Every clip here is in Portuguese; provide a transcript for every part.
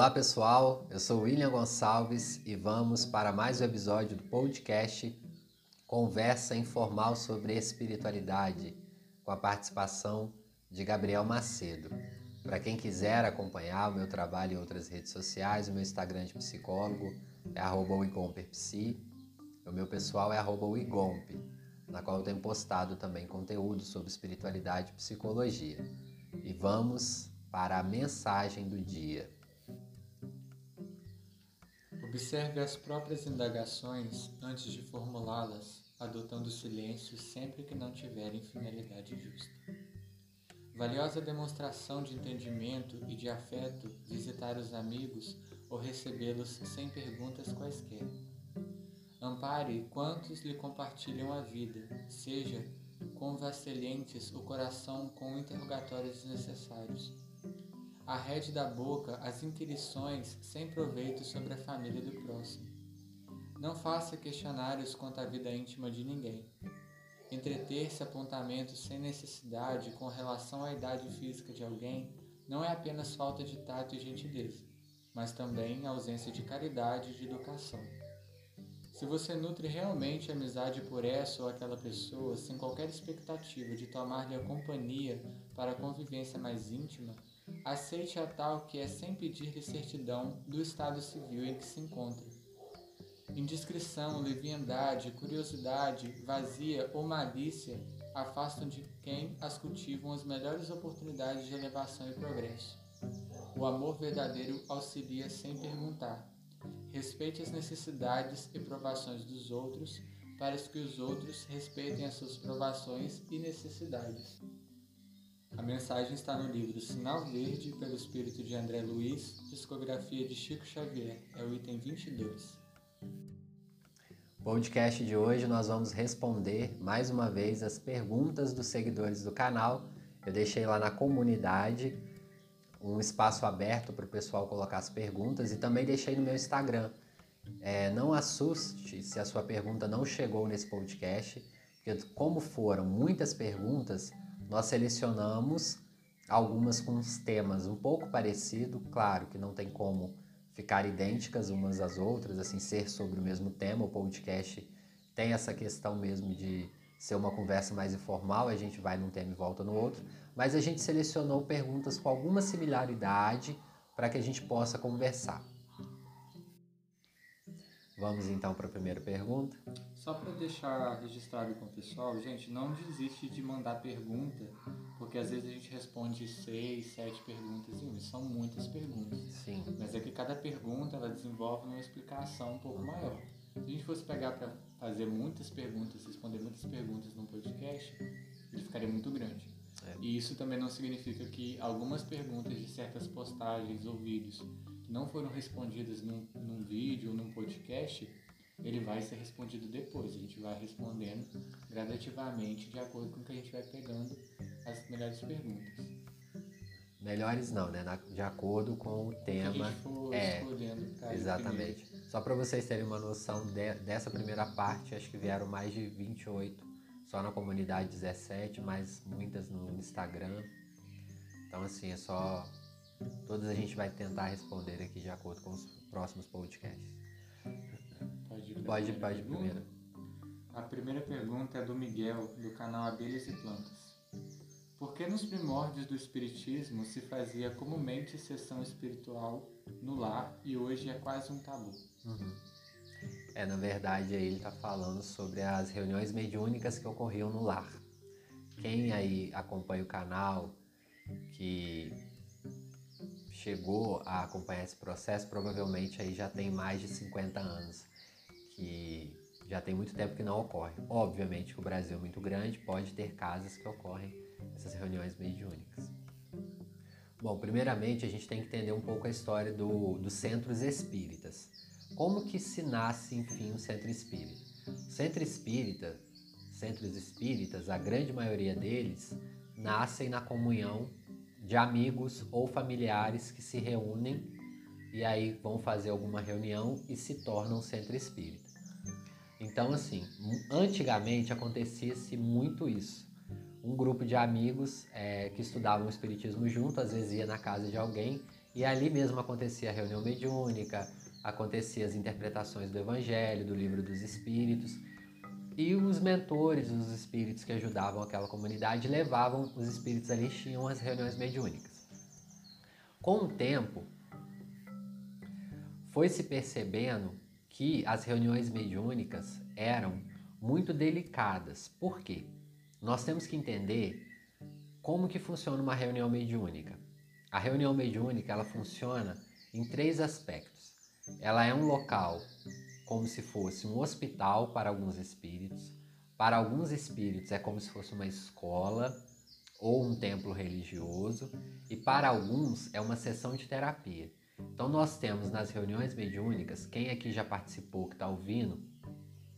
Olá pessoal, eu sou William Gonçalves e vamos para mais um episódio do podcast Conversa Informal sobre Espiritualidade, com a participação de Gabriel Macedo. Para quem quiser acompanhar o meu trabalho em outras redes sociais, o meu Instagram de psicólogo é @wigomperpsi, o meu pessoal é @wigomp, na qual eu tenho postado também conteúdo sobre espiritualidade e psicologia. E vamos para a mensagem do dia. Observe as próprias indagações antes de formulá-las, adotando silêncio sempre que não tiverem finalidade justa. Valiosa demonstração de entendimento e de afeto visitar os amigos ou recebê-los sem perguntas quaisquer. Ampare quantos lhe compartilham a vida, seja com o coração com interrogatórios desnecessários. Arrede da boca as inquirições sem proveito sobre a família do próximo. Não faça questionários quanto à vida íntima de ninguém. Entreter-se apontamentos sem necessidade com relação à idade física de alguém não é apenas falta de tato e gentileza, mas também ausência de caridade e de educação. Se você nutre realmente amizade por essa ou aquela pessoa, sem qualquer expectativa de tomar-lhe a companhia para a convivência mais íntima, aceite a tal que é sem pedir-lhe certidão do estado civil em que se encontra Indiscrição, leviandade, curiosidade, vazia ou malícia afastam de quem as cultivam as melhores oportunidades de elevação e progresso. O amor verdadeiro auxilia sem perguntar. Respeite as necessidades e provações dos outros, para que os outros respeitem as suas provações e necessidades. A mensagem está no livro Sinal Verde, pelo espírito de André Luiz, psicografia de Chico Xavier, é o item 22 podcast de hoje nós vamos responder mais uma vez as perguntas dos seguidores do canal. Eu deixei lá na comunidade um espaço aberto para o pessoal colocar as perguntas e também deixei no meu Instagram. É, não assuste se a sua pergunta não chegou nesse podcast, porque como foram muitas perguntas, nós selecionamos algumas com os temas um pouco parecidos, claro que não tem como ficar idênticas umas às outras, assim, ser sobre o mesmo tema. O podcast tem essa questão mesmo de ser uma conversa mais informal, a gente vai num tema e volta no outro, mas a gente selecionou perguntas com alguma similaridade para que a gente possa conversar. Vamos então para a primeira pergunta. Só para deixar registrado com o pessoal, gente, não desiste de mandar pergunta, porque às vezes a gente responde seis, sete perguntas em um. São muitas perguntas. Sim. Mas é que cada pergunta ela desenvolve uma explicação um pouco maior. Se a gente fosse pegar para fazer muitas perguntas, responder muitas perguntas num podcast, ele ficaria muito grande. É. E isso também não significa que algumas perguntas de certas postagens ou vídeos não foram respondidas num, num vídeo ou num podcast, ele vai ser respondido depois. A gente vai respondendo gradativamente de acordo com o que a gente vai pegando as melhores perguntas. Melhores não, né? De acordo com o tema. a gente for é, exatamente. Só para vocês terem uma noção de, dessa primeira parte, acho que vieram mais de 28 só na comunidade 17, mas muitas no Instagram. Então assim, é só todas a gente vai tentar responder aqui de acordo com os próximos podcasts. Pode ir, pode, pode primeiro. A primeira pergunta é do Miguel, do canal Abelhas e Plantas. Por que nos primórdios do Espiritismo se fazia comumente sessão espiritual no lar e hoje é quase um tabu? Uhum. É, na verdade, aí ele está falando sobre as reuniões mediúnicas que ocorriam no lar. Quem aí acompanha o canal, que chegou a acompanhar esse processo, provavelmente aí já tem mais de 50 anos, que já tem muito tempo que não ocorre. Obviamente que o Brasil é muito grande, pode ter casas que ocorrem essas reuniões mediúnicas. Bom, primeiramente a gente tem que entender um pouco a história do, dos centros espíritas. Como que se nasce, enfim, um centro espírita? O centro espírita, centros espíritas, a grande maioria deles nascem na comunhão de amigos ou familiares que se reúnem e aí vão fazer alguma reunião e se tornam centro espírita. Então, assim, antigamente acontecia-se muito isso. Um grupo de amigos é, que estudavam o espiritismo junto, às vezes ia na casa de alguém E ali mesmo acontecia a reunião mediúnica, acontecia as interpretações do Evangelho, do Livro dos Espíritos, e os mentores, os espíritos que ajudavam aquela comunidade, levavam os espíritos ali, tinham as reuniões mediúnicas. Com o tempo, foi se percebendo que as reuniões mediúnicas eram muito delicadas. Por quê? Nós temos que entender como que funciona uma reunião mediúnica. A reunião mediúnica, ela funciona em três aspectos. Ela é um local como se fosse um hospital para alguns espíritos. Para alguns espíritos é como se fosse uma escola ou um templo religioso, e para alguns é uma sessão de terapia. Então nós temos nas reuniões mediúnicas, quem aqui já participou, que está ouvindo,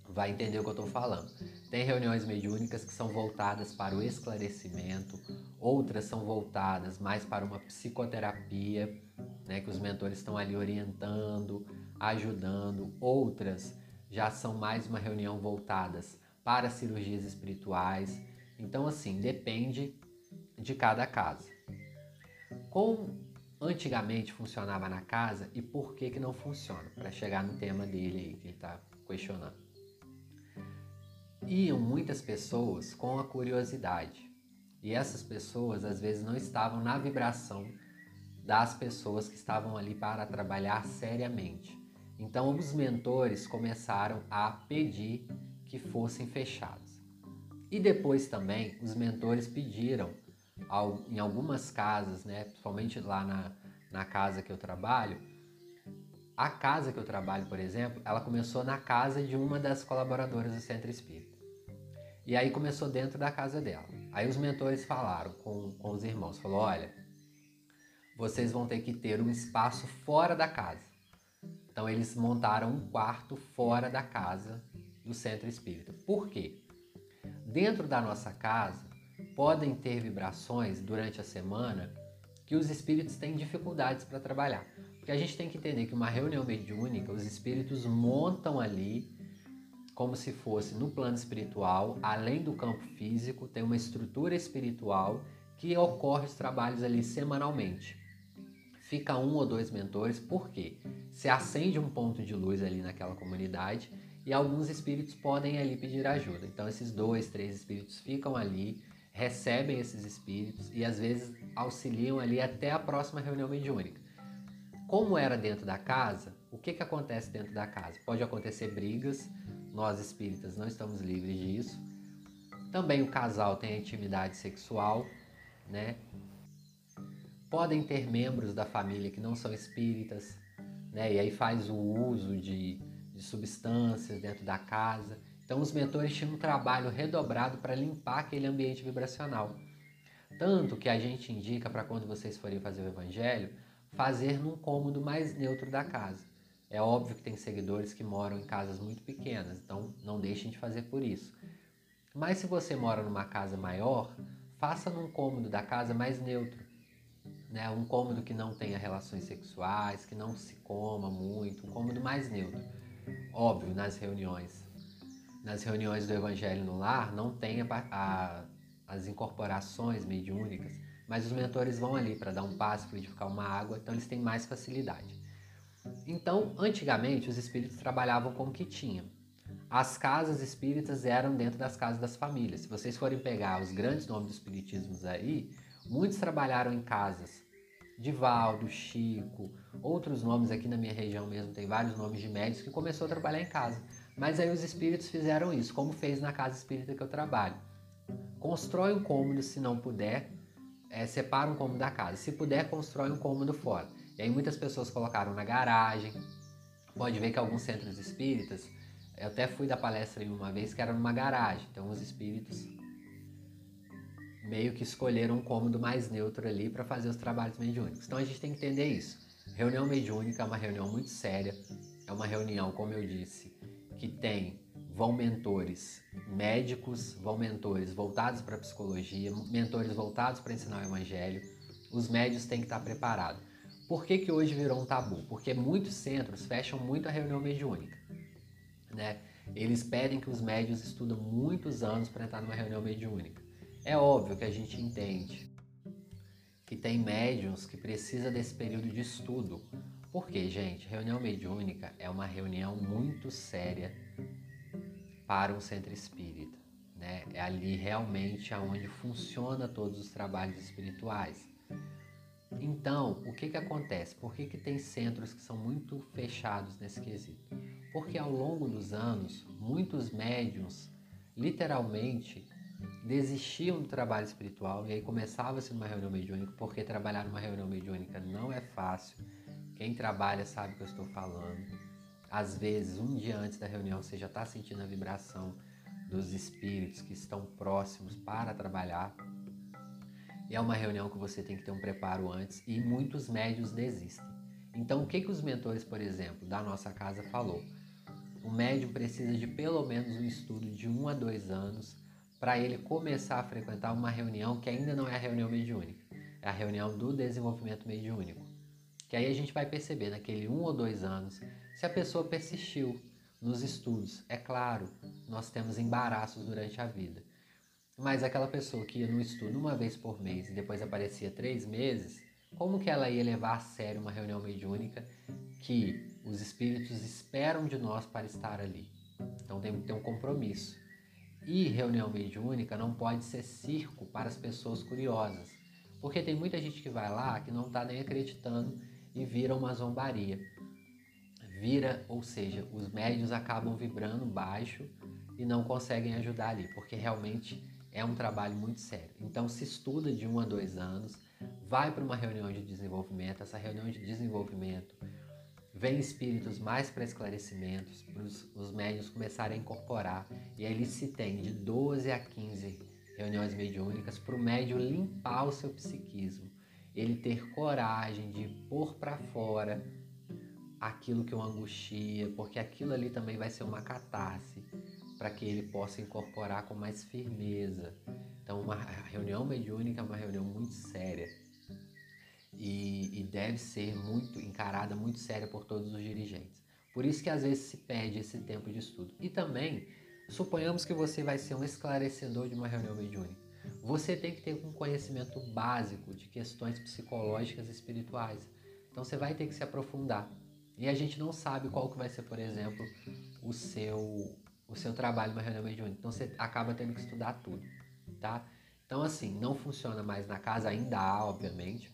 vai entender o que eu estou falando. Tem reuniões mediúnicas que são voltadas para o esclarecimento, outras são voltadas mais para uma psicoterapia, né, que os mentores estão ali orientando, ajudando, outras já são mais uma reunião voltadas para cirurgias espirituais. Então, assim, depende de cada caso. Como antigamente funcionava na casa e por que, que não funciona? Para chegar no tema dele aí que ele está questionando iam muitas pessoas com a curiosidade. E essas pessoas às vezes não estavam na vibração das pessoas que estavam ali para trabalhar seriamente. Então os mentores começaram a pedir que fossem fechados. E depois também os mentores pediram em algumas casas, né, principalmente lá na, na casa que eu trabalho, a casa que eu trabalho, por exemplo, ela começou na casa de uma das colaboradoras do Centro Espírita. E aí começou dentro da casa dela. Aí os mentores falaram com, com os irmãos, falou, olha, vocês vão ter que ter um espaço fora da casa. Então eles montaram um quarto fora da casa do centro espírita. Por quê? Dentro da nossa casa podem ter vibrações durante a semana que os espíritos têm dificuldades para trabalhar. Porque a gente tem que entender que uma reunião mediúnica, os espíritos montam ali como se fosse no plano espiritual, além do campo físico, tem uma estrutura espiritual que ocorre os trabalhos ali semanalmente. Fica um ou dois mentores, por quê? Se acende um ponto de luz ali naquela comunidade e alguns espíritos podem ali pedir ajuda. Então esses dois, três espíritos ficam ali, recebem esses espíritos e às vezes auxiliam ali até a próxima reunião mediúnica. Como era dentro da casa, o que, que acontece dentro da casa? Pode acontecer brigas, nós espíritas não estamos livres disso. Também o casal tem a intimidade sexual, né? Podem ter membros da família que não são espíritas, né? E aí faz o uso de, de substâncias dentro da casa. Então os mentores tinham um trabalho redobrado para limpar aquele ambiente vibracional. Tanto que a gente indica para quando vocês forem fazer o evangelho, fazer num cômodo mais neutro da casa. É óbvio que tem seguidores que moram em casas muito pequenas, então não deixem de fazer por isso. Mas se você mora numa casa maior, faça num cômodo da casa mais neutro. Né? Um cômodo que não tenha relações sexuais, que não se coma muito, um cômodo mais neutro. Óbvio, nas reuniões. Nas reuniões do Evangelho no Lar, não tem a, a, as incorporações mediúnicas, mas os mentores vão ali para dar um passo, fluidificar uma água, então eles têm mais facilidade. Então, antigamente, os espíritos trabalhavam com o que tinham. As casas espíritas eram dentro das casas das famílias. Se vocês forem pegar os grandes nomes dos espiritismos aí, muitos trabalharam em casas. Divaldo, Chico, outros nomes aqui na minha região mesmo, tem vários nomes de médicos que começou a trabalhar em casa. Mas aí os espíritos fizeram isso, como fez na casa espírita que eu trabalho. Constrói um cômodo se não puder, é, separa um cômodo da casa. Se puder, constrói um cômodo fora. E aí muitas pessoas colocaram na garagem. Pode ver que alguns centros espíritas, eu até fui da palestra uma vez que era numa garagem. Então os espíritos meio que escolheram um cômodo mais neutro ali para fazer os trabalhos mediúnicos. Então a gente tem que entender isso. Reunião mediúnica é uma reunião muito séria. É uma reunião, como eu disse, que tem vão mentores médicos, vão mentores voltados para psicologia, mentores voltados para ensinar o evangelho. Os médios têm que estar preparados. Por que, que hoje virou um tabu? Porque muitos centros fecham muito a reunião mediúnica. Né? Eles pedem que os médios estudam muitos anos para entrar numa reunião mediúnica. É óbvio que a gente entende que tem médiums que precisa desse período de estudo. Porque, gente, reunião mediúnica é uma reunião muito séria para um centro espírita. Né? É ali realmente aonde funciona todos os trabalhos espirituais. Então, o que, que acontece? Por que, que tem centros que são muito fechados nesse quesito? Porque ao longo dos anos, muitos médiums literalmente desistiam do trabalho espiritual e aí começava-se numa reunião mediúnica, porque trabalhar numa reunião mediúnica não é fácil. Quem trabalha sabe o que eu estou falando. Às vezes, um dia antes da reunião, você já está sentindo a vibração dos espíritos que estão próximos para trabalhar. E é uma reunião que você tem que ter um preparo antes e muitos médios desistem. Então, o que, que os mentores, por exemplo, da nossa casa falou? O médium precisa de pelo menos um estudo de um a dois anos para ele começar a frequentar uma reunião que ainda não é a reunião mediúnica, é a reunião do desenvolvimento mediúnico. Que aí a gente vai perceber naquele um ou dois anos se a pessoa persistiu nos estudos. É claro, nós temos embaraços durante a vida. Mas aquela pessoa que ia no estudo uma vez por mês e depois aparecia três meses, como que ela ia levar a sério uma reunião mediúnica que os espíritos esperam de nós para estar ali? Então tem que ter um compromisso. E reunião mediúnica não pode ser circo para as pessoas curiosas, porque tem muita gente que vai lá que não está nem acreditando e vira uma zombaria. Vira, ou seja, os médios acabam vibrando baixo e não conseguem ajudar ali, porque realmente é um trabalho muito sério. Então se estuda de um a dois anos, vai para uma reunião de desenvolvimento, essa reunião de desenvolvimento vem espíritos mais para esclarecimentos, para os médios começarem a incorporar. E aí se tem de 12 a 15 reuniões mediúnicas para o médio limpar o seu psiquismo. Ele ter coragem de pôr para fora aquilo que o angustia, porque aquilo ali também vai ser uma catarse para que ele possa incorporar com mais firmeza. Então, uma reunião mediúnica é uma reunião muito séria e, e deve ser muito encarada muito séria por todos os dirigentes. Por isso que às vezes se pede esse tempo de estudo. E também, suponhamos que você vai ser um esclarecedor de uma reunião mediúnica. Você tem que ter um conhecimento básico de questões psicológicas e espirituais. Então você vai ter que se aprofundar. E a gente não sabe qual que vai ser, por exemplo, o seu o seu trabalho numa reunião mediúnica. Então você acaba tendo que estudar tudo, tá? Então assim, não funciona mais na casa, ainda há, obviamente,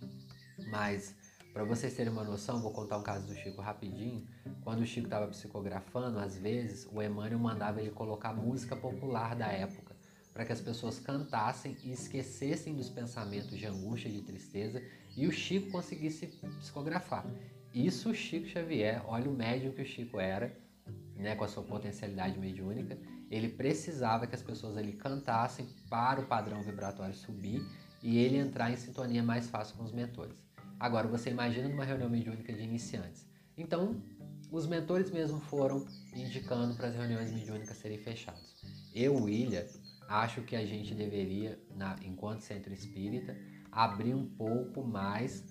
mas para vocês terem uma noção, vou contar um caso do Chico rapidinho. Quando o Chico estava psicografando, às vezes o Emmanuel mandava ele colocar música popular da época, para que as pessoas cantassem e esquecessem dos pensamentos de angústia, de tristeza, e o Chico conseguisse psicografar. Isso o Chico Xavier, olha o médium que o Chico era, né, com a sua potencialidade mediúnica, ele precisava que as pessoas ali cantassem para o padrão vibratório subir e ele entrar em sintonia mais fácil com os mentores. Agora, você imagina numa reunião mediúnica de iniciantes. Então, os mentores mesmo foram indicando para as reuniões mediúnicas serem fechadas. Eu, William, acho que a gente deveria, na, enquanto centro espírita, abrir um pouco mais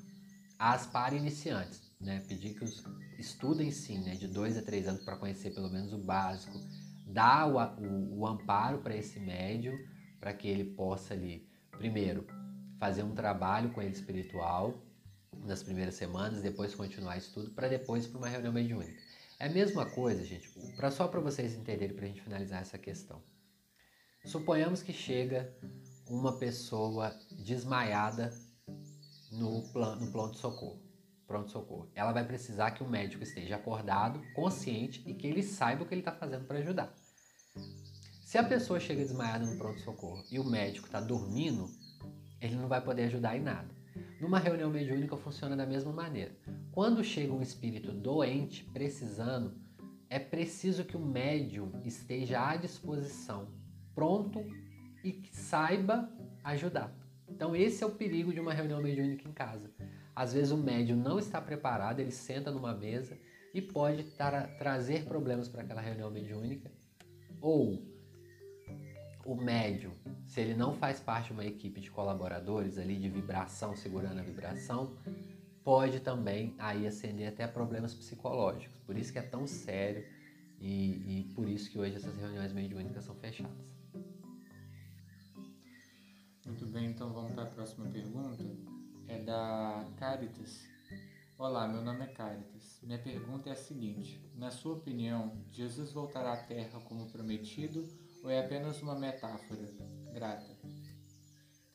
as para iniciantes. Né? Pedir que os estudem sim, né? de dois a três anos para conhecer pelo menos o básico, dar o, o, o amparo para esse médium, para que ele possa ali, primeiro, fazer um trabalho com ele espiritual, nas primeiras semanas, depois continuar estudo, para depois para uma reunião mediúnica. É a mesma coisa, gente, pra, só para vocês entenderem, para a gente finalizar essa questão. Suponhamos que chega uma pessoa desmaiada no, plano, no pronto-socorro. Pronto-socorro. Ela vai precisar que o médico esteja acordado, consciente e que ele saiba o que ele está fazendo para ajudar. Se a pessoa chega desmaiada no pronto-socorro e o médico está dormindo, ele não vai poder ajudar em nada. Numa reunião mediúnica funciona da mesma maneira. Quando chega um espírito doente, precisando, é preciso que o médium esteja à disposição, pronto e que saiba ajudar. Então esse é o perigo de uma reunião mediúnica em casa. Às vezes o médium não está preparado, ele senta numa mesa e pode tra trazer problemas para aquela reunião mediúnica. Ou o médium se ele não faz parte de uma equipe de colaboradores ali de vibração, segurando a vibração, pode também aí acender até problemas psicológicos. Por isso que é tão sério e, e por isso que hoje essas reuniões mediúnicas são fechadas. Muito bem, então vamos para a próxima pergunta. é da Caritas. Olá, meu nome é Caritas. Minha pergunta é a seguinte: na sua opinião, Jesus voltará à Terra como prometido ou é apenas uma metáfora? Grata.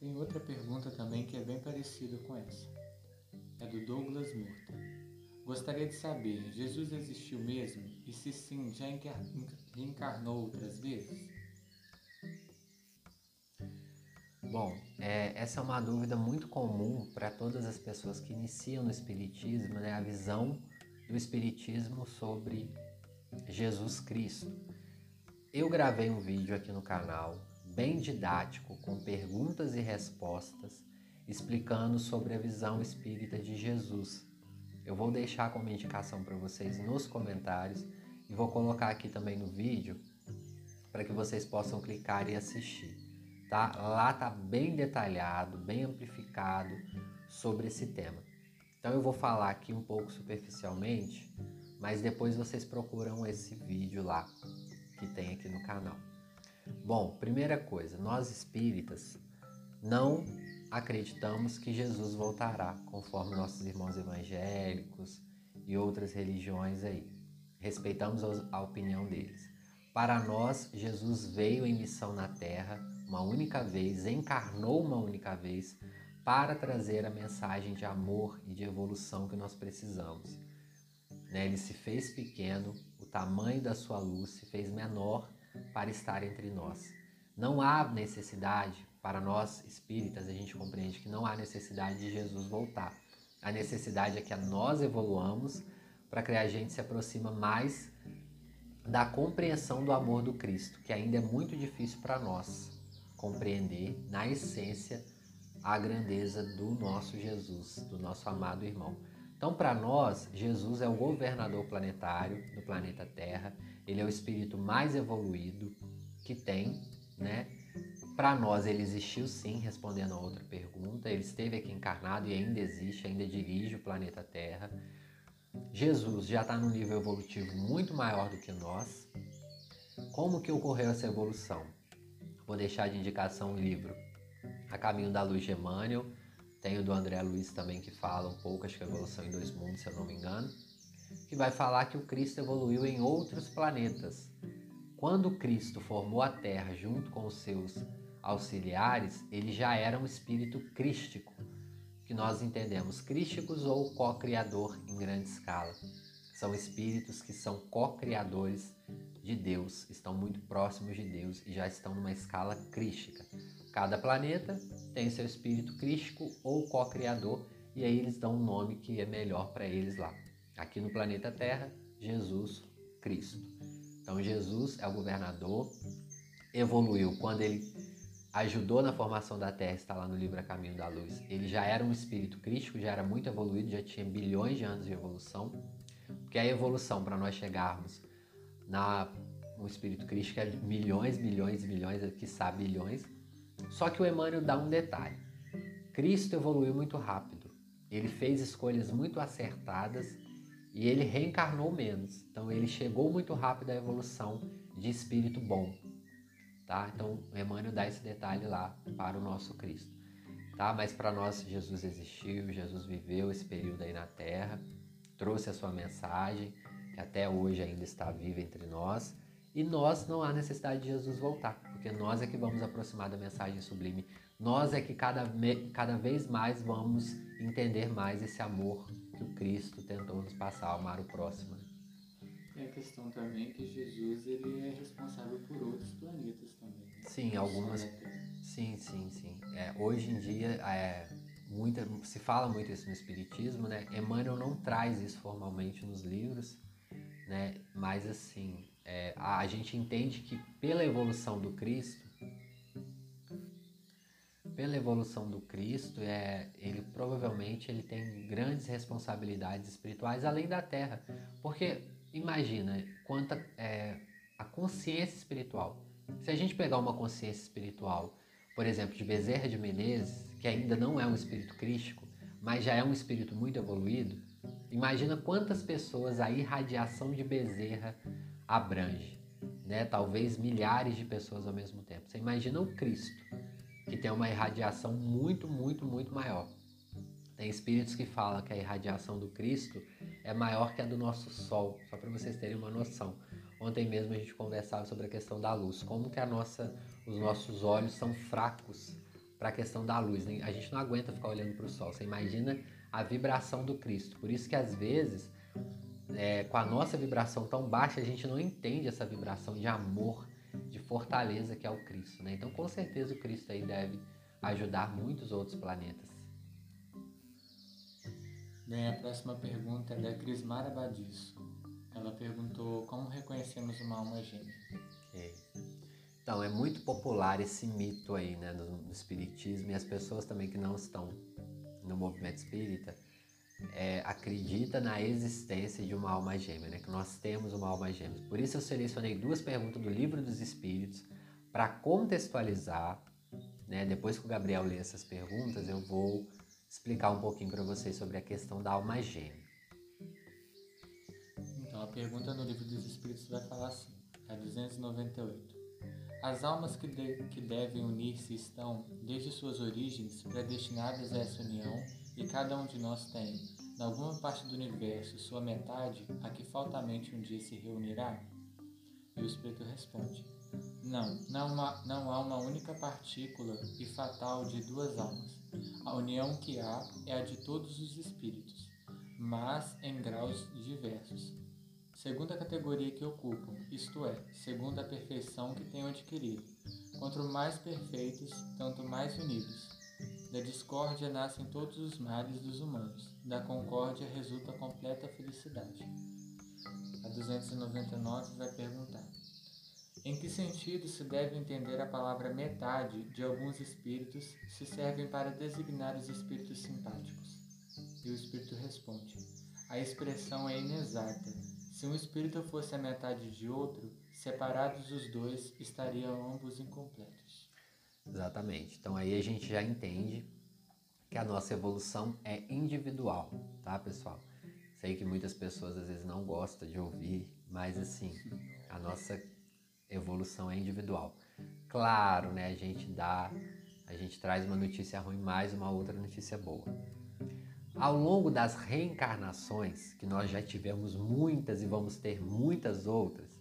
Tem outra pergunta também que é bem parecida com essa. É do Douglas Murta. Gostaria de saber, Jesus existiu mesmo? E se sim, já reencarnou outras vezes? Bom, é, essa é uma dúvida muito comum para todas as pessoas que iniciam no Espiritismo, né, a visão do Espiritismo sobre Jesus Cristo. Eu gravei um vídeo aqui no canal, bem didático, com perguntas e respostas, explicando sobre a visão espírita de Jesus. Eu vou deixar como indicação para vocês nos comentários e vou colocar aqui também no vídeo para que vocês possam clicar e assistir tá? Lá tá bem detalhado, bem amplificado sobre esse tema. Então eu vou falar aqui um pouco superficialmente, mas depois vocês procuram esse vídeo lá que tem aqui no canal. Bom, primeira coisa, nós espíritas não acreditamos que Jesus voltará, conforme nossos irmãos evangélicos e outras religiões aí. Respeitamos a opinião deles. Para nós, Jesus veio em missão na terra uma única vez, encarnou uma única vez para trazer a mensagem de amor e de evolução que nós precisamos. Né? Ele se fez pequeno, o tamanho da sua luz se fez menor para estar entre nós. Não há necessidade, para nós espíritas, a gente compreende que não há necessidade de Jesus voltar. A necessidade é que nós evoluamos para que a gente se aproxima mais da compreensão do amor do Cristo, que ainda é muito difícil para nós compreender na essência a grandeza do nosso Jesus, do nosso amado irmão. Então, para nós, Jesus é o governador planetário do planeta Terra, ele é o espírito mais evoluído que tem, né? Para nós, ele existiu sim, respondendo a outra pergunta. Ele esteve aqui encarnado e ainda existe, ainda dirige o planeta Terra. Jesus já está num nível evolutivo muito maior do que nós. Como que ocorreu essa evolução? Vou deixar de indicação o livro A Caminho da Luz de Emmanuel. Tem o do André Luiz também que fala um pouco, acho que é Evolução em Dois Mundos, se eu não me engano, que vai falar que o Cristo evoluiu em outros planetas. Quando Cristo formou a Terra junto com os seus auxiliares, ele já era um espírito crístico, que nós entendemos crísticos ou co-criador em grande escala. São espíritos que são co-criadores de Deus, estão muito próximos de Deus e já estão numa escala crística. Cada planeta tem seu espírito crístico ou co-criador e aí eles dão um nome que é melhor para eles lá. Aqui no planeta Terra, Jesus Cristo. Então Jesus é o governador, evoluiu quando ele ajudou na formação da Terra, está lá no livro A Caminho da Luz. Ele já era um espírito crístico, já era muito evoluído, já tinha bilhões de anos de evolução, porque a evolução para nós chegarmos na no espírito crístico é milhões, milhões, milhões, quiçá bilhões. Só que o Emmanuel dá um detalhe. Cristo evoluiu muito rápido. Ele fez escolhas muito acertadas e ele reencarnou menos. Então ele chegou muito rápido à evolução de espírito bom. Tá? Então o Emmanuel dá esse detalhe lá para o nosso Cristo. Tá? Mas para nós Jesus existiu, Jesus viveu esse período aí na Terra, trouxe a sua mensagem que até hoje ainda está viva entre nós, e nós não há necessidade de Jesus voltar, porque nós é que vamos aproximar da mensagem sublime, nós é que cada, cada vez mais vamos entender mais esse amor que o Cristo tentou nos passar, amar o próximo. É a questão também que Jesus ele é responsável por outros planetas também. Né? Sim, algumas. Sim, sim, sim. É, hoje em dia é, muita, se fala muito isso no Espiritismo, né? Emmanuel não traz isso formalmente nos livros, né? Mas assim, é, a gente entende que pela evolução do Cristo, pela evolução do Cristo, é, ele provavelmente ele tem grandes responsabilidades espirituais além da Terra, porque imagina quanta é, a consciência espiritual. Se a gente pegar uma consciência espiritual, por exemplo, de Bezerra de Menezes, que ainda não é um espírito crístico, mas já é um espírito muito evoluído, Imagina quantas pessoas a irradiação de Bezerra abrange, né? Talvez milhares de pessoas ao mesmo tempo. Você imagina o Cristo, que tem uma irradiação muito, muito, muito maior. Tem espíritos que falam que a irradiação do Cristo é maior que a do nosso Sol, só para vocês terem uma noção. Ontem mesmo a gente conversava sobre a questão da luz, como que a nossa, os nossos olhos são fracos para a questão da luz. A gente não aguenta ficar olhando para o Sol. Você imagina a vibração do Cristo. Por isso que às vezes, é, com a nossa vibração tão baixa, a gente não entende essa vibração de amor, fortaleza que é o Cristo. Né? Então, com certeza, o Cristo aí deve ajudar muitos outros planetas. Bem, a próxima pergunta é da Crismara Badisso. Ela perguntou como reconhecemos uma alma gêmea. Okay. Então, é muito popular esse mito aí, né, no, espiritismo e as pessoas também que não estão no movimento espírita é, acredita na existência de uma alma gêmea, né, que nós temos uma alma gêmea. Por isso eu selecionei duas perguntas do livro dos Espíritos para contextualizar, né, depois que o Gabriel ler essas perguntas, eu vou explicar um pouquinho para vocês sobre a questão da alma gêmea. Então, a pergunta no livro dos Espíritos vai falar assim, a 298. As almas que, de, que devem unir-se estão, desde suas origens, predestinadas a essa união, e cada um de nós tem, em alguma parte do universo, sua metade, a que faltamente um dia se reunirá? E o Espírito responde: Não, não há, não há uma única partícula e fatal de duas almas a união que há é a de todos os espíritos, mas em graus diversos. Segundo a categoria que ocupam, isto é, segundo a perfeição que tenham adquirido. Quanto mais perfeitos, tanto mais unidos. Da discórdia nascem todos os males dos humanos, da concórdia resulta a completa felicidade. A 299 vai perguntar: em que sentido se deve entender a palavra metade de alguns espíritos se servem para designar os espíritos simpáticos? E o espírito responde: A expressão é inexata. Se um espírito fosse a metade de outro, separados os dois, estariam ambos incompletos. Exatamente. Então aí a gente já entende que a nossa evolução é individual, tá, pessoal? Sei que muitas pessoas às vezes não gostam de ouvir, mas assim, a nossa evolução é individual. Claro, né, a gente dá, a gente traz uma notícia ruim mais uma outra notícia boa. Ao longo das reencarnações, que nós já tivemos muitas e vamos ter muitas outras,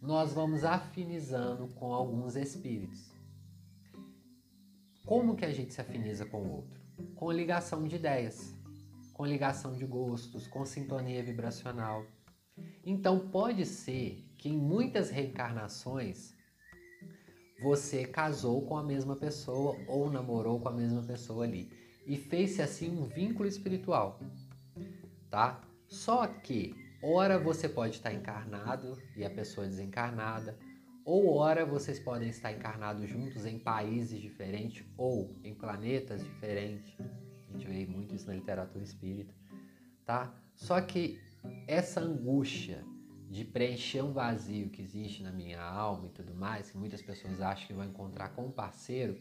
nós vamos afinizando com alguns espíritos. Como que a gente se afiniza com o outro? Com ligação de ideias, com ligação de gostos, com sintonia vibracional. Então pode ser que em muitas reencarnações você casou com a mesma pessoa ou namorou com a mesma pessoa ali e fez-se assim um vínculo espiritual, tá? Só que ora você pode estar encarnado e a pessoa desencarnada, ou ora vocês podem estar encarnados juntos em países diferentes ou em planetas diferentes. A gente vê muito isso na literatura espírita, tá? Só que essa angústia de preencher um vazio que existe na minha alma e tudo mais, que muitas pessoas acham que vão encontrar com um parceiro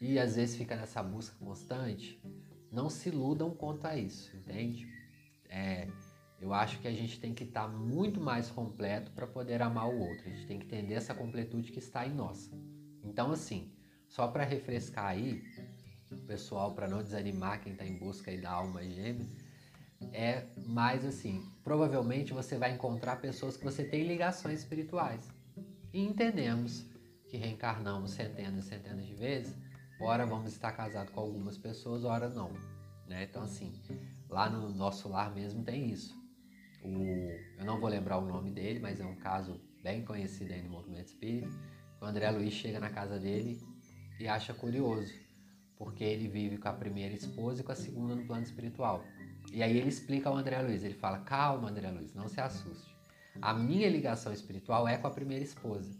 e às vezes fica nessa busca constante, não se iludam quanto a isso, entende? É, eu acho que a gente tem que estar tá muito mais completo para poder amar o outro. A gente tem que entender essa completude que está em nós. Então, assim, só para refrescar aí, pessoal, para não desanimar quem está em busca aí da alma gêmea, é mais assim, provavelmente você vai encontrar pessoas que você tem ligações espirituais. E entendemos que reencarnamos centenas e centenas de vezes, ora vamos estar casados com algumas pessoas, ora não. Né? Então assim, lá no nosso lar mesmo tem isso. O, eu não vou lembrar o nome dele, mas é um caso bem conhecido aí no movimento espírita. O André Luiz chega na casa dele e acha curioso, porque ele vive com a primeira esposa e com a segunda no plano espiritual. E aí ele explica ao André Luiz, ele fala, calma André Luiz, não se assuste. A minha ligação espiritual é com a primeira esposa.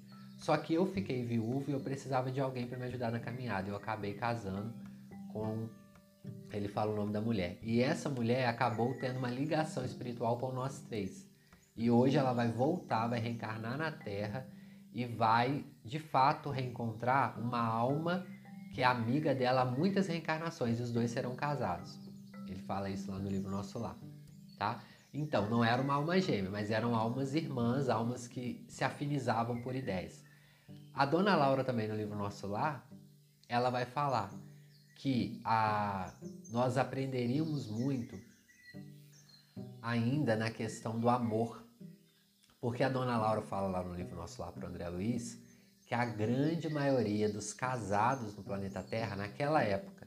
Só que eu fiquei viúvo e eu precisava de alguém para me ajudar na caminhada. Eu acabei casando com. Ele fala o nome da mulher. E essa mulher acabou tendo uma ligação espiritual com nós três. E hoje ela vai voltar, vai reencarnar na Terra e vai de fato reencontrar uma alma que é amiga dela há muitas reencarnações. E os dois serão casados. Ele fala isso lá no livro Nosso Lar, tá? Então, não era uma alma gêmea, mas eram almas irmãs, almas que se afinizavam por ideias. A dona Laura também no livro Nosso Lar, ela vai falar que a, nós aprenderíamos muito ainda na questão do amor. Porque a dona Laura fala lá no livro nosso lá para André Luiz que a grande maioria dos casados no planeta Terra naquela época,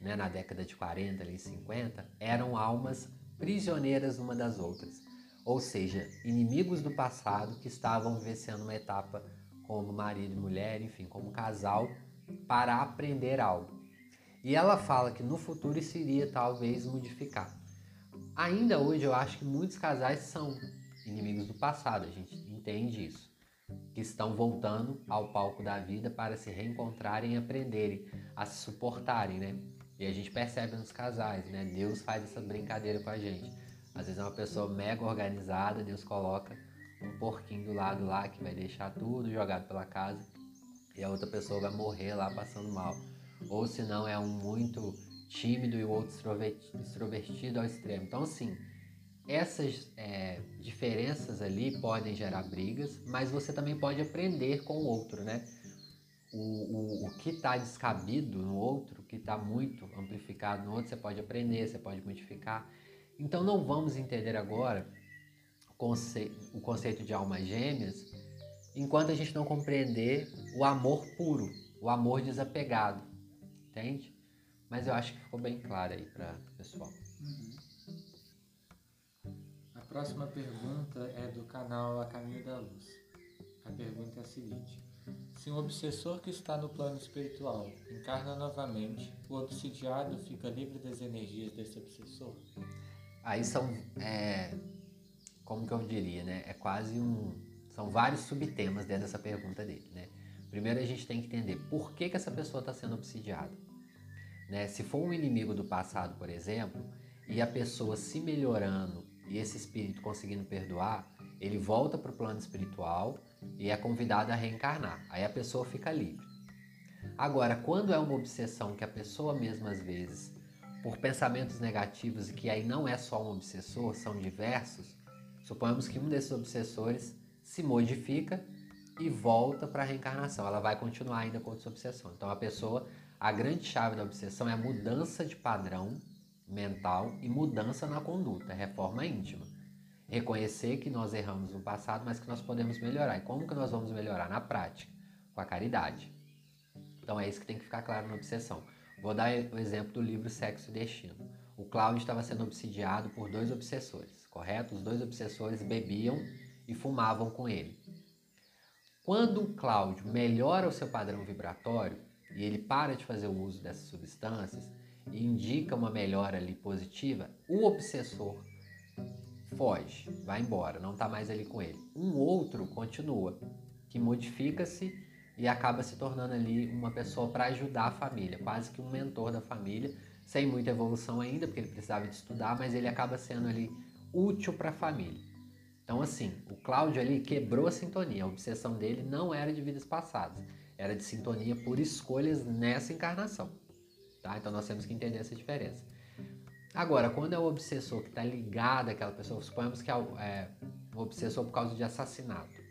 né, na década de 40 e 50, eram almas prisioneiras uma das outras. Ou seja, inimigos do passado que estavam vivenciando uma etapa como marido e mulher, enfim, como casal, para aprender algo. E ela fala que no futuro isso iria talvez modificar. Ainda hoje eu acho que muitos casais são inimigos do passado, a gente entende isso. Que estão voltando ao palco da vida para se reencontrarem e aprenderem a se suportarem, né? E a gente percebe nos casais, né? Deus faz essa brincadeira com a gente. Às vezes é uma pessoa mega organizada, Deus coloca um porquinho do lado lá que vai deixar tudo jogado pela casa e a outra pessoa vai morrer lá passando mal. Ou se não é um muito tímido e o outro extrovertido ao extremo. Então, assim, essas é, diferenças ali podem gerar brigas, mas você também pode aprender com o outro, né? O, o, o que está descabido no outro, que está muito amplificado no outro, você pode aprender, você pode modificar. Então, não vamos entender agora conce o conceito de almas gêmeas enquanto a gente não compreender o amor puro, o amor desapegado, entende? Mas eu acho que ficou bem claro aí para o pessoal. Uhum. A próxima pergunta é do canal A Caminho da Luz. A pergunta é a seguinte: Se um obsessor que está no plano espiritual encarna novamente, o obsidiado fica livre das energias desse obsessor? Aí são é, como que eu diria, né? É quase um. São vários subtemas dentro dessa pergunta dele, né? Primeiro a gente tem que entender por que, que essa pessoa está sendo obsidiada. Né? Se for um inimigo do passado, por exemplo, e a pessoa se melhorando e esse espírito conseguindo perdoar, ele volta para o plano espiritual e é convidado a reencarnar. Aí a pessoa fica livre. Agora, quando é uma obsessão que a pessoa mesmo às vezes, por pensamentos negativos e que aí não é só um obsessor, são diversos, Suponhamos que um desses obsessores se modifica e volta para a reencarnação. Ela vai continuar ainda com outra obsessão. Então a pessoa, a grande chave da obsessão é a mudança de padrão mental e mudança na conduta, reforma íntima. Reconhecer que nós erramos no passado, mas que nós podemos melhorar. E como que nós vamos melhorar? Na prática, com a caridade. Então é isso que tem que ficar claro na obsessão. Vou dar o exemplo do livro Sexo e Destino. O Cláudio estava sendo obsidiado por dois obsessores correto? Os dois obsessores bebiam e fumavam com ele. Quando o Cláudio melhora o seu padrão vibratório e ele para de fazer o uso dessas substâncias e indica uma melhora ali positiva, o obsessor foge, vai embora, não está mais ali com ele. Um outro continua, que modifica-se e acaba se tornando ali uma pessoa para ajudar a família, quase que um mentor da família, sem muita evolução ainda, porque ele precisava de estudar, mas ele acaba sendo ali útil para a família. Então, assim, o Cláudio ali quebrou a sintonia. A obsessão dele não era de vidas passadas, era de sintonia por escolhas nessa encarnação. Tá? Então, nós temos que entender essa diferença. Agora, quando é o obsessor que está ligado àquela pessoa, suponhamos que é, é um obsessor por causa de assassinato.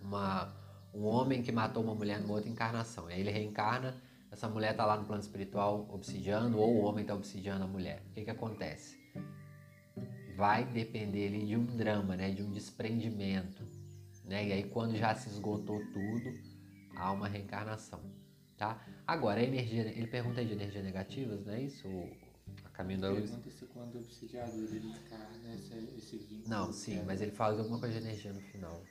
Uma, um homem que matou uma mulher numa outra encarnação. Aí ele reencarna, essa mulher está lá no plano espiritual obsidiando, ou o homem está obsidiando a mulher. O que, que acontece? Vai depender ali de um drama, né, de um desprendimento, né? E aí quando já se esgotou tudo, há uma reencarnação, tá? Agora a energia, ele pergunta aí de energias negativas, não é isso? A caminho da luz. Pergunta se quando o obsidiado ele encarna esse, esse vínculo. Não, sim, mas ele de alguma coisa de energia no final.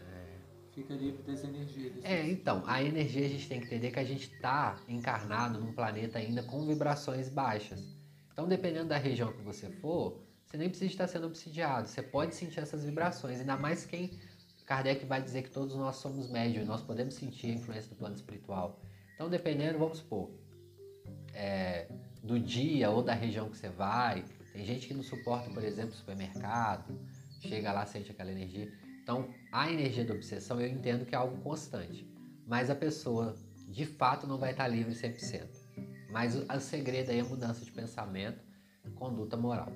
É... Fica livre das energias. É, então, a energia a gente tem que entender que a gente está encarnado num planeta ainda com vibrações baixas. Então, dependendo da região que você for, você nem precisa estar sendo obsidiado. Você pode sentir essas vibrações, ainda mais quem Kardec vai dizer que todos nós somos médios, nós podemos sentir a influência do plano espiritual. Então, dependendo, vamos supor, é, do dia ou da região que você vai, tem gente que não suporta, por exemplo, supermercado, chega lá, sente aquela energia. Então, a energia da obsessão eu entendo que é algo constante, mas a pessoa de fato não vai estar livre 100%. Mas o, segredo aí é a mudança de pensamento conduta moral.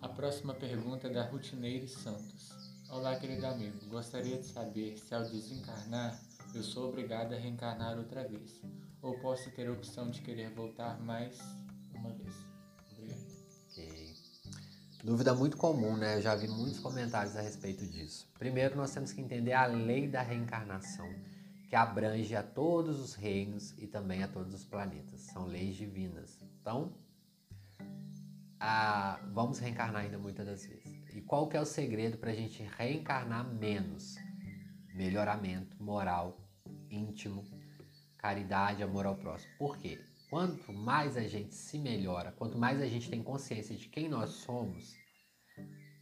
A próxima pergunta é da Rutineire Santos. Olá, querido amigo. Gostaria de saber se ao desencarnar, eu sou obrigado a reencarnar outra vez. Ou posso ter a opção de querer voltar mais uma vez. Obrigado. Ok. Dúvida muito comum, né? Eu já vi muitos comentários a respeito disso. Primeiro, nós temos que entender a lei da reencarnação, que abrange a todos os reinos e também a todos os planetas. São leis divinas. Então, a... vamos reencarnar ainda muitas das vezes. E qual que é o segredo para a gente reencarnar menos? Melhoramento moral, íntimo, caridade, amor ao próximo. Por quê? Quanto mais a gente se melhora, quanto mais a gente tem consciência de quem nós somos,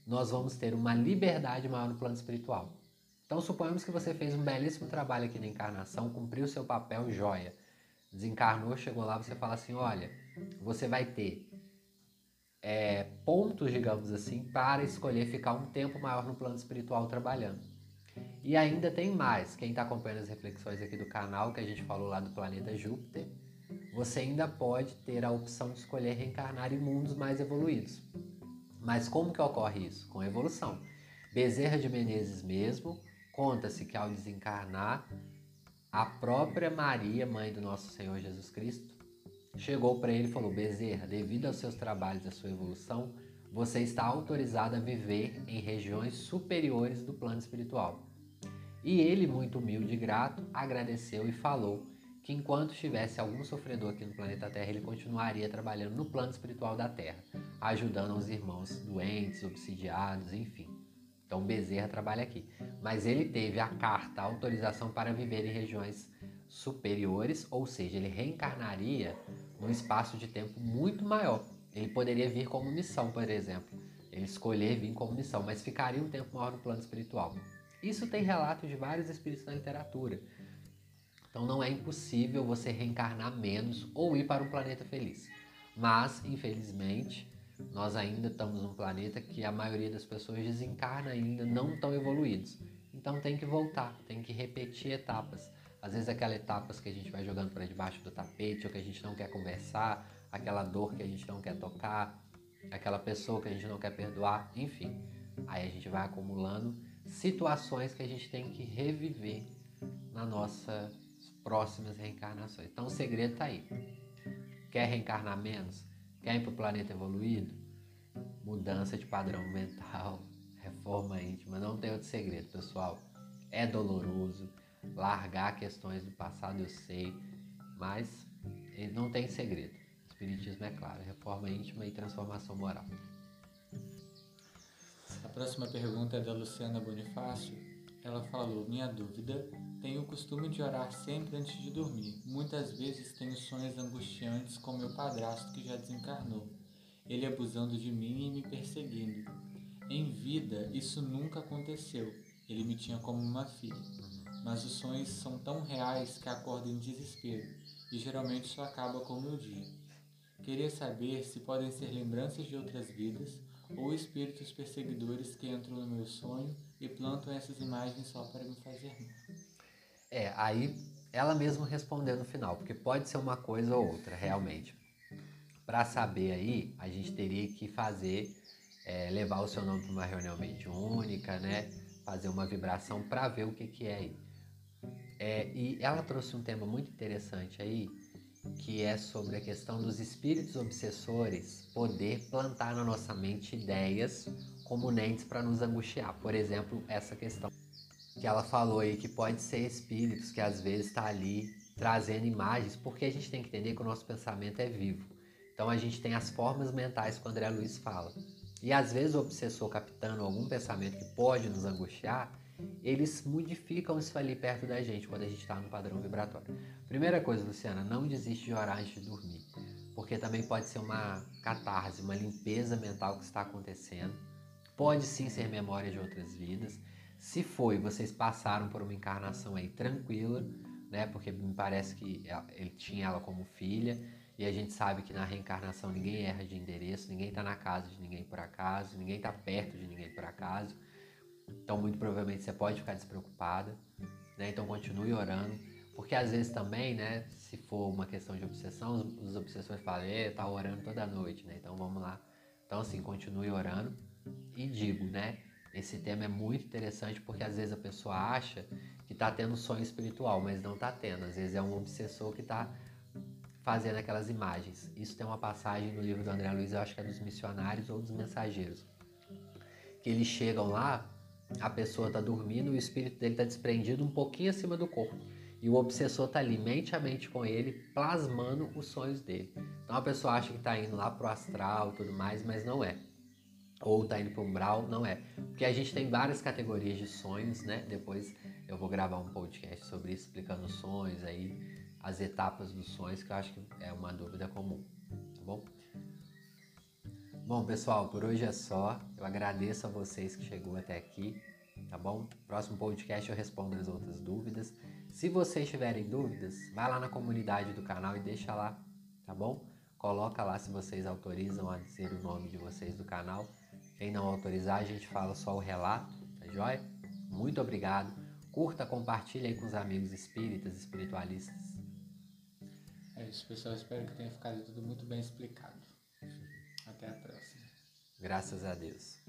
nós vamos ter uma liberdade maior no plano espiritual. Então, suponhamos que você fez um belíssimo trabalho aqui na encarnação, cumpriu seu papel joia, desencarnou, chegou lá, você fala assim: olha, você vai ter é, pontos, digamos assim, para escolher ficar um tempo maior no plano espiritual trabalhando. E ainda tem mais, quem está acompanhando as reflexões aqui do canal, que a gente falou lá do planeta Júpiter, você ainda pode ter a opção de escolher reencarnar em mundos mais evoluídos. Mas como que ocorre isso? Com evolução. Bezerra de Menezes mesmo, conta-se que ao desencarnar, a própria Maria, mãe do nosso Senhor Jesus Cristo, chegou para ele e falou: Bezerra, devido aos seus trabalhos e à sua evolução, você está autorizado a viver em regiões superiores do plano espiritual. E ele, muito humilde e grato, agradeceu e falou que enquanto tivesse algum sofredor aqui no planeta Terra, ele continuaria trabalhando no plano espiritual da Terra, ajudando os irmãos doentes, obsidiados, enfim. Então Bezerra trabalha aqui. Mas ele teve a carta, a autorização para viver em regiões superiores, ou seja, ele reencarnaria num espaço de tempo muito maior. Ele poderia vir como missão, por exemplo. Ele escolher vir como missão, mas ficaria um tempo maior no plano espiritual. Isso tem relatos de vários espíritos na literatura. Então não é impossível você reencarnar menos ou ir para um planeta feliz. Mas, infelizmente, nós ainda estamos num planeta que a maioria das pessoas desencarna ainda não tão evoluídos. Então tem que voltar, tem que repetir etapas. Às vezes aquelas etapas que a gente vai jogando para debaixo do tapete ou que a gente não quer conversar, aquela dor que a gente não quer tocar, aquela pessoa que a gente não quer perdoar, enfim. Aí a gente vai acumulando situações que a gente tem que reviver na nossa próximas reencarnações. Então o segredo está aí. Quer reencarnar menos? Quer ir para o planeta evoluído? Mudança de padrão mental, reforma íntima. Não tem outro segredo, pessoal. É doloroso. Largar questões do passado, eu sei, mas não tem segredo. Espiritismo é claro: reforma íntima e transformação moral. A próxima pergunta é da Luciana Bonifácio. Ela falou: Minha dúvida tenho o costume de orar sempre antes de dormir. Muitas vezes tenho sonhos angustiantes com meu padrasto que já desencarnou, ele abusando de mim e me perseguindo. Em vida, isso nunca aconteceu. Ele me tinha como uma filha. Mas os sonhos são tão reais que acordo em desespero e geralmente só acaba com o meu dia. Queria saber se podem ser lembranças de outras vidas ou espíritos perseguidores que entram no meu sonho e plantam essas imagens só para me fazer. É, aí ela mesma respondeu no final, porque pode ser uma coisa ou outra, realmente. Para saber aí, a gente teria que fazer, é, levar o seu nome para uma reunião mediúnica, né? Fazer uma vibração para ver o que, que é aí. É, e ela trouxe um tema muito interessante aí, que é sobre a questão dos espíritos obsessores poder plantar na nossa mente ideias comunentes para nos angustiar. Por exemplo, essa questão que ela falou aí que pode ser espíritos que às vezes está ali trazendo imagens, porque a gente tem que entender que o nosso pensamento é vivo. Então a gente tem as formas mentais que o André Luiz fala. E às vezes o obsessor captando algum pensamento que pode nos angustiar, eles modificam isso ali perto da gente quando a gente está no padrão vibratório. Primeira coisa, Luciana, não desiste de orar antes de dormir, porque também pode ser uma catarse, uma limpeza mental que está acontecendo. Pode sim ser memória de outras vidas. Se foi, vocês passaram por uma encarnação aí tranquila, né? Porque me parece que ele tinha ela como filha e a gente sabe que na reencarnação ninguém erra de endereço, ninguém está na casa de ninguém por acaso, ninguém está perto de ninguém por acaso. Então, muito provavelmente você pode ficar despreocupada, né? Então, continue orando, porque às vezes também, né? Se for uma questão de obsessão, os, os obsessores falam, tá orando toda noite, né? Então, vamos lá. Então, assim, continue orando e digo, né? Esse tema é muito interessante porque às vezes a pessoa acha que está tendo sonho espiritual, mas não está tendo. Às vezes é um obsessor que está fazendo aquelas imagens. Isso tem uma passagem no livro do André Luiz, eu acho que é dos missionários ou dos mensageiros. Que eles chegam lá, a pessoa está dormindo o espírito dele está desprendido um pouquinho acima do corpo. E o obsessor está ali mente a mente com ele, plasmando os sonhos dele. Então a pessoa acha que está indo lá pro astral e tudo mais, mas não é. Ou está indo para um umbral, não é. Porque a gente tem várias categorias de sonhos, né? Depois eu vou gravar um podcast sobre isso, explicando os sonhos aí, as etapas dos sonhos, que eu acho que é uma dúvida comum, tá bom? Bom, pessoal, por hoje é só. Eu agradeço a vocês que chegou até aqui, tá bom? Próximo podcast eu respondo as outras dúvidas. Se vocês tiverem dúvidas, vai lá na comunidade do canal e deixa lá, tá bom? Coloca lá se vocês autorizam a dizer o nome de vocês do canal. Quem não autorizar, a gente fala só o relato, tá joia? Muito obrigado. Curta, compartilhe aí com os amigos espíritas, espiritualistas. É isso, pessoal. Espero que tenha ficado tudo muito bem explicado. Até a próxima. Graças a Deus.